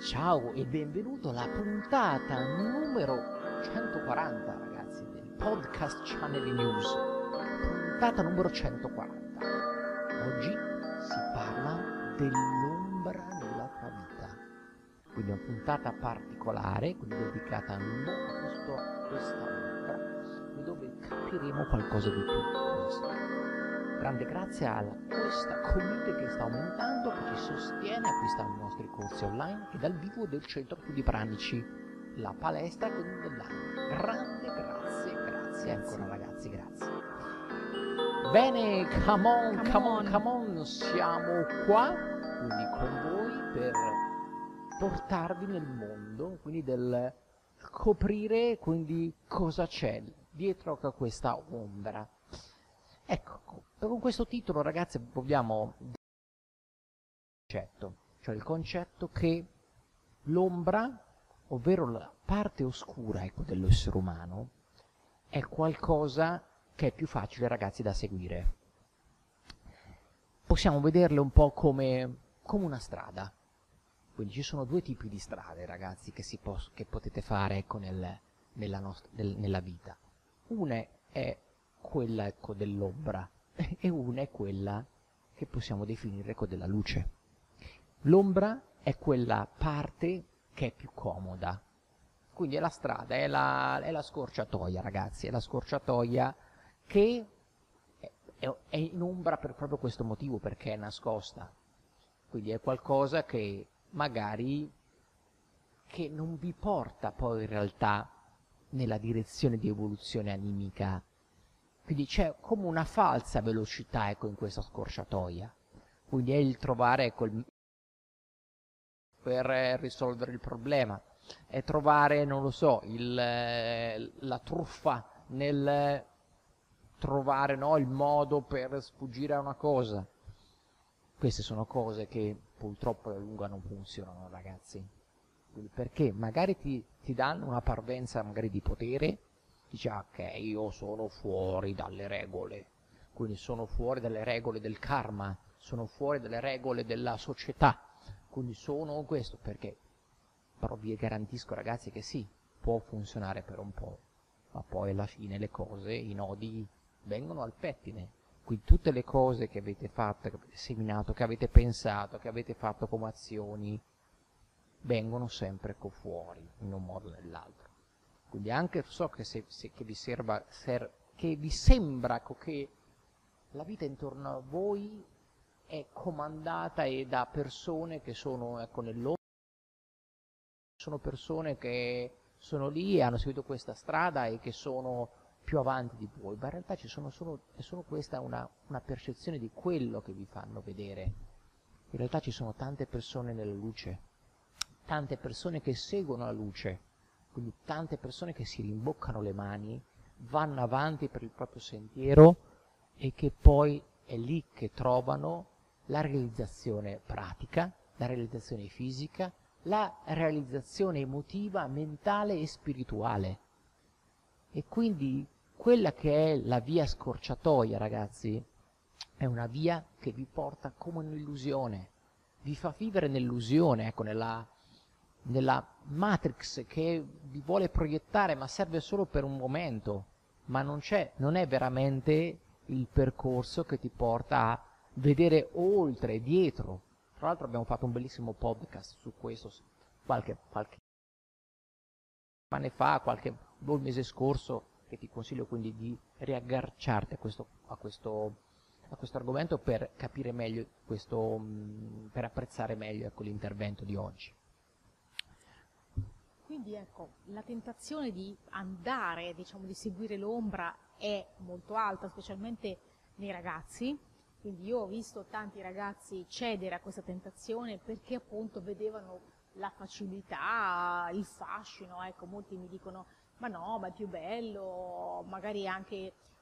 Ciao e benvenuto alla puntata numero 140, ragazzi, del podcast Channel News. Puntata numero 140. Oggi si parla dell'ombra nella tua vita. Quindi una puntata particolare, quindi dedicata a questo, questa ombra, dove capiremo qualcosa di più grande grazie a questa community che sta aumentando, che ci sostiene acquistando i nostri corsi online e dal vivo del Centro Studi Pranici, la palestra dell'anno. Grande grazie, grazie ancora ragazzi, grazie. Bene, come on, come, come on, come on, siamo qua, quindi con voi per portarvi nel mondo, quindi del coprire quindi cosa c'è dietro a questa ombra. Ecco, con questo titolo, ragazzi, vogliamo concetto, cioè il concetto che l'ombra, ovvero la parte oscura ecco, dell'essere umano, è qualcosa che è più facile, ragazzi, da seguire. Possiamo vederle un po' come, come una strada. Quindi ci sono due tipi di strade, ragazzi, che, che potete fare ecco, nel, nella, nel, nella vita. Una è quella ecco, dell'ombra, e una è quella che possiamo definire con della luce. L'ombra è quella parte che è più comoda, quindi è la strada, è la, è la scorciatoia ragazzi, è la scorciatoia che è, è in ombra per proprio questo motivo, perché è nascosta, quindi è qualcosa che magari che non vi porta poi in realtà nella direzione di evoluzione animica quindi c'è come una falsa velocità ecco, in questa scorciatoia. Quindi è il trovare ecco, il... per risolvere il problema, è trovare, non lo so, il, la truffa nel trovare no, il modo per sfuggire a una cosa. Queste sono cose che purtroppo alla lunga non funzionano, ragazzi. Perché magari ti, ti danno una parvenza magari di potere, dice ah, ok io sono fuori dalle regole. Quindi sono fuori dalle regole del karma sono fuori dalle regole della società. Quindi sono questo perché però vi garantisco ragazzi che sì può funzionare per un po' ma poi alla fine le cose i nodi vengono al pettine. Quindi tutte le cose che avete fatto che avete seminato che avete pensato che avete fatto come azioni vengono sempre fuori in un modo o nell'altro quindi anche so che, se, se, che vi, serva, ser, che vi sembra che la vita intorno a voi è comandata e da persone che sono ecco, nell'ombra, sono persone che sono lì e hanno seguito questa strada e che sono più avanti di voi, ma in realtà ci sono solo, è solo questa una, una percezione di quello che vi fanno vedere. In realtà ci sono tante persone nella luce, tante persone che seguono la luce quindi tante persone che si rimboccano le mani, vanno avanti per il proprio sentiero e che poi è lì che trovano la realizzazione pratica, la realizzazione fisica, la realizzazione emotiva, mentale e spirituale. E quindi quella che è la via scorciatoia, ragazzi, è una via che vi porta come un'illusione, vi fa vivere nell'illusione, ecco, nella, nella matrix che vi vuole proiettare ma serve solo per un momento, ma non, c'è, non è veramente il percorso che ti porta a vedere oltre, dietro. Tra l'altro abbiamo fatto un bellissimo podcast su questo qualche, anni fa, qualche un mese scorso, che ti consiglio quindi di riaggarciarti a questo, a questo, a questo argomento per capire meglio questo, per apprezzare meglio ecco, l'intervento di oggi. Quindi ecco, la tentazione di andare, diciamo, di seguire l'ombra è molto alta, specialmente nei ragazzi. Quindi io ho visto tanti ragazzi cedere a questa tentazione perché appunto vedevano la facilità, il fascino, ecco, molti mi dicono ma no, ma è più bello, magari anche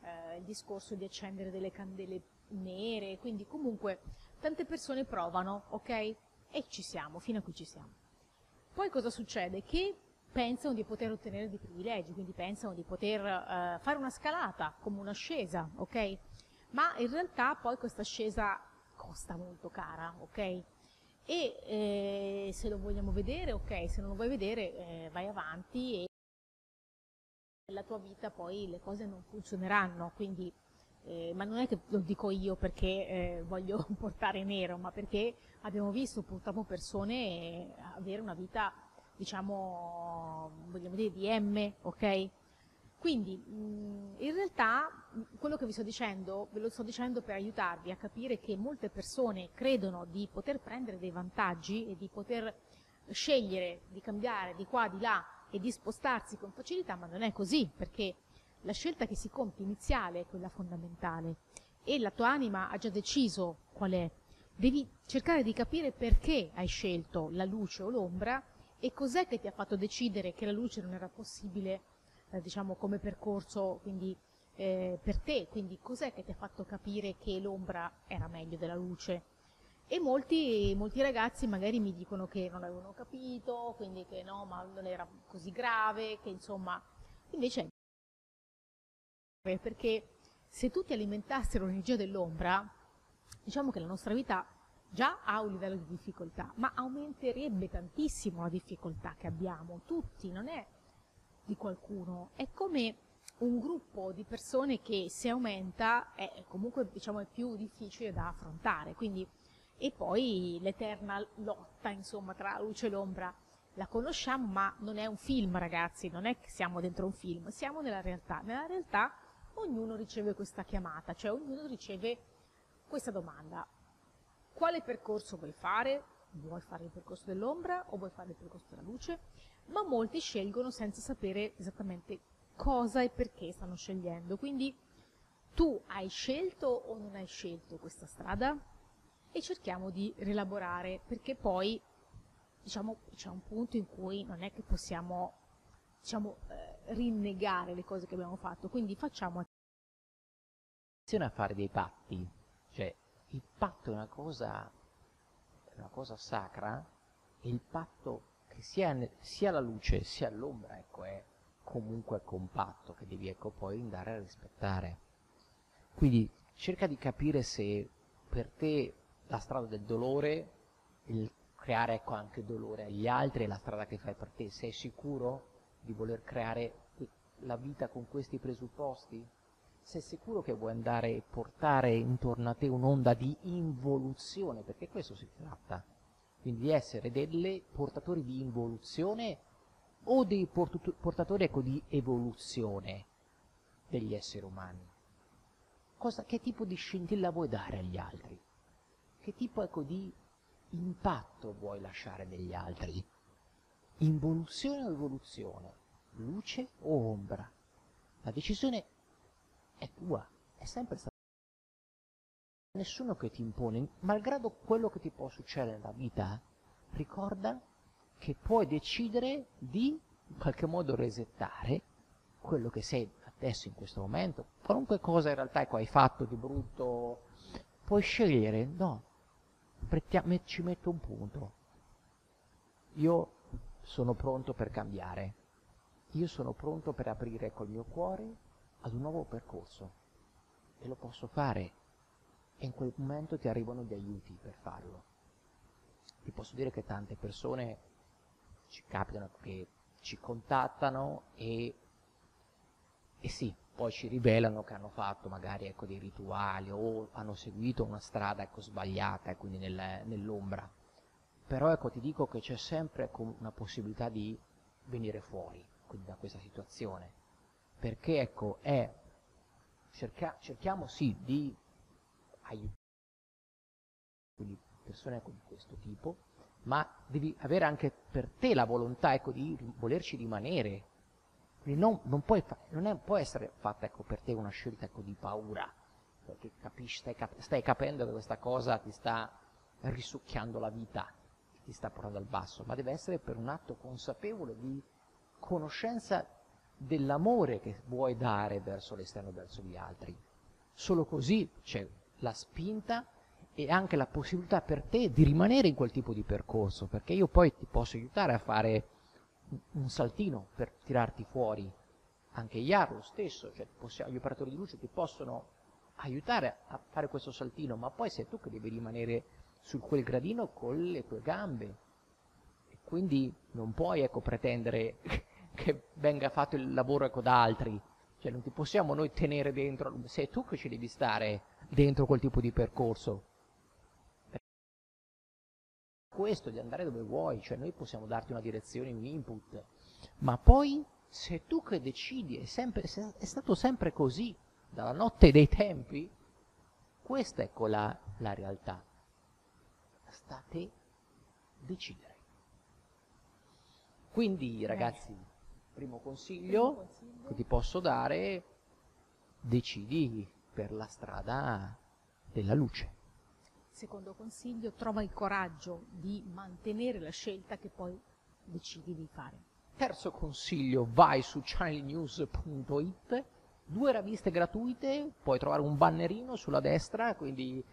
eh, il discorso di accendere delle candele nere, quindi comunque tante persone provano, ok? E ci siamo, fino a qui ci siamo. Poi cosa succede? Che pensano di poter ottenere dei privilegi, quindi pensano di poter eh, fare una scalata come un'ascesa, ok? Ma in realtà poi questa ascesa costa molto cara, ok? e eh, se lo vogliamo vedere, ok, se non lo vuoi vedere eh, vai avanti e nella tua vita poi le cose non funzioneranno, quindi, eh, ma non è che lo dico io perché eh, voglio portare nero, ma perché abbiamo visto purtroppo persone eh, avere una vita, diciamo, vogliamo dire di M, ok? Quindi in realtà quello che vi sto dicendo, ve lo sto dicendo per aiutarvi a capire che molte persone credono di poter prendere dei vantaggi e di poter scegliere di cambiare di qua, di là e di spostarsi con facilità, ma non è così, perché la scelta che si compie iniziale è quella fondamentale. E la tua anima ha già deciso qual è. Devi cercare di capire perché hai scelto la luce o l'ombra e cos'è che ti ha fatto decidere che la luce non era possibile, eh, diciamo, come percorso quindi, eh, per te, quindi cos'è che ti ha fatto capire che l'ombra era meglio della luce? E molti, molti, ragazzi magari mi dicono che non avevano capito, quindi che no, ma non era così grave, che insomma, invece perché se tutti alimentassero l'energia dell'ombra, diciamo che la nostra vita già ha un livello di difficoltà, ma aumenterebbe tantissimo la difficoltà che abbiamo, tutti, non è di qualcuno, è come un gruppo di persone che se aumenta è comunque diciamo è più difficile da affrontare, quindi e poi l'eterna lotta insomma tra luce e l'ombra. La conosciamo ma non è un film ragazzi. Non è che siamo dentro un film. Siamo nella realtà. Nella realtà ognuno riceve questa chiamata cioè ognuno riceve questa domanda. Quale percorso vuoi fare? Vuoi fare il percorso dell'ombra o vuoi fare il percorso della luce? Ma molti scelgono senza sapere esattamente cosa e perché stanno scegliendo. Quindi tu hai scelto o non hai scelto questa strada? E cerchiamo di rielaborare perché poi diciamo c'è un punto in cui non è che possiamo diciamo eh, rinnegare le cose che abbiamo fatto. Quindi facciamo attenzione a fare dei patti. Cioè il patto è una cosa una cosa sacra e il patto che sia, sia la luce sia l'ombra ecco è comunque compatto che devi ecco poi andare a rispettare. Quindi cerca di capire se per te la strada del dolore, il creare ecco, anche dolore agli altri è la strada che fai per te. Sei sicuro di voler creare la vita con questi presupposti? Sei sicuro che vuoi andare e portare intorno a te un'onda di involuzione? Perché questo si tratta. Quindi di essere delle portatori di involuzione o dei portatori ecco, di evoluzione degli esseri umani. Cosa, che tipo di scintilla vuoi dare agli altri? che tipo ecco, di impatto vuoi lasciare negli altri? Involuzione o evoluzione? Luce o ombra? La decisione è tua, è sempre stata. Nessuno che ti impone, malgrado quello che ti può succedere nella vita, ricorda che puoi decidere di in qualche modo resettare quello che sei adesso in questo momento, qualunque cosa in realtà ecco, hai fatto di brutto, puoi scegliere, no, ci metto un punto. Io sono pronto per cambiare. Io sono pronto per aprire col mio cuore ad un nuovo percorso. E lo posso fare. E in quel momento ti arrivano gli aiuti per farlo. Ti posso dire che tante persone ci capitano che ci contattano e, e sì, poi ci rivelano che hanno fatto magari ecco, dei rituali o hanno seguito una strada ecco, sbagliata e quindi nel, nell'ombra. Però ecco, ti dico che c'è sempre ecco, una possibilità di venire fuori da questa situazione. Perché ecco, è, cerca, cerchiamo sì di aiutare persone ecco, di questo tipo, ma devi avere anche per te la volontà ecco, di volerci rimanere quindi non, non, puoi, non è, può essere fatta ecco, per te una scelta ecco, di paura, perché capisci, stai, cap- stai, capendo che questa cosa ti sta risucchiando la vita, ti sta portando al basso, ma deve essere per un atto consapevole di conoscenza dell'amore che vuoi dare verso l'esterno verso gli altri. Solo così c'è la spinta e anche la possibilità per te di rimanere in quel tipo di percorso, perché io poi ti posso aiutare a fare un saltino per tirarti fuori. Anche IAR lo stesso, cioè possiamo, gli operatori di luce ti possono aiutare a fare questo saltino, ma poi sei tu che devi rimanere su quel gradino con le tue gambe. E quindi non puoi ecco, pretendere che venga fatto il lavoro ecco, da altri. Cioè non ti possiamo noi tenere dentro, sei tu che ci devi stare dentro quel tipo di percorso. Questo di andare dove vuoi, cioè noi possiamo darti una direzione, un input, ma poi sei tu che decidi, è, sempre, è stato sempre così, dalla notte dei tempi, questa è ecco la, la realtà. Sta a te decidere. Quindi ragazzi, primo consiglio, primo consiglio che ti posso dare, decidi per la strada della luce. Secondo consiglio, trova il coraggio di mantenere la scelta che poi decidi di fare. Terzo consiglio, vai su channelnews.it, due riviste gratuite, puoi trovare un bannerino sulla destra, quindi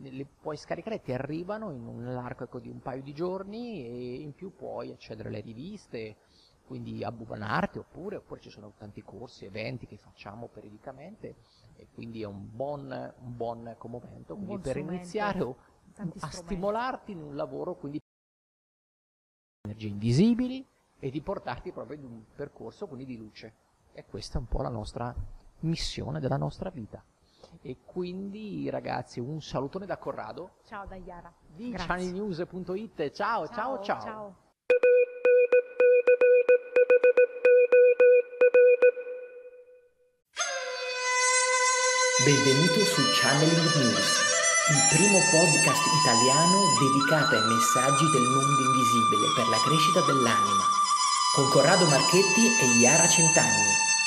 le puoi scaricare, ti arrivano in un arco ecco, di un paio di giorni e in più puoi accedere alle riviste, quindi abbonarti oppure, oppure ci sono tanti corsi, eventi che facciamo periodicamente e quindi è un buon, un buon momento un buon per iniziare o, a stimolarti in un lavoro quindi energie invisibili e di portarti proprio in un percorso quindi di luce. E questa è un po' la nostra missione della nostra vita. E quindi ragazzi un salutone da Corrado. Ciao da Iara. Di channelnews.it. Ciao, ciao, ciao. ciao. ciao. Benvenuto su Channeling News, il primo podcast italiano dedicato ai messaggi del mondo invisibile per la crescita dell'anima con Corrado Marchetti e Iara Centanni.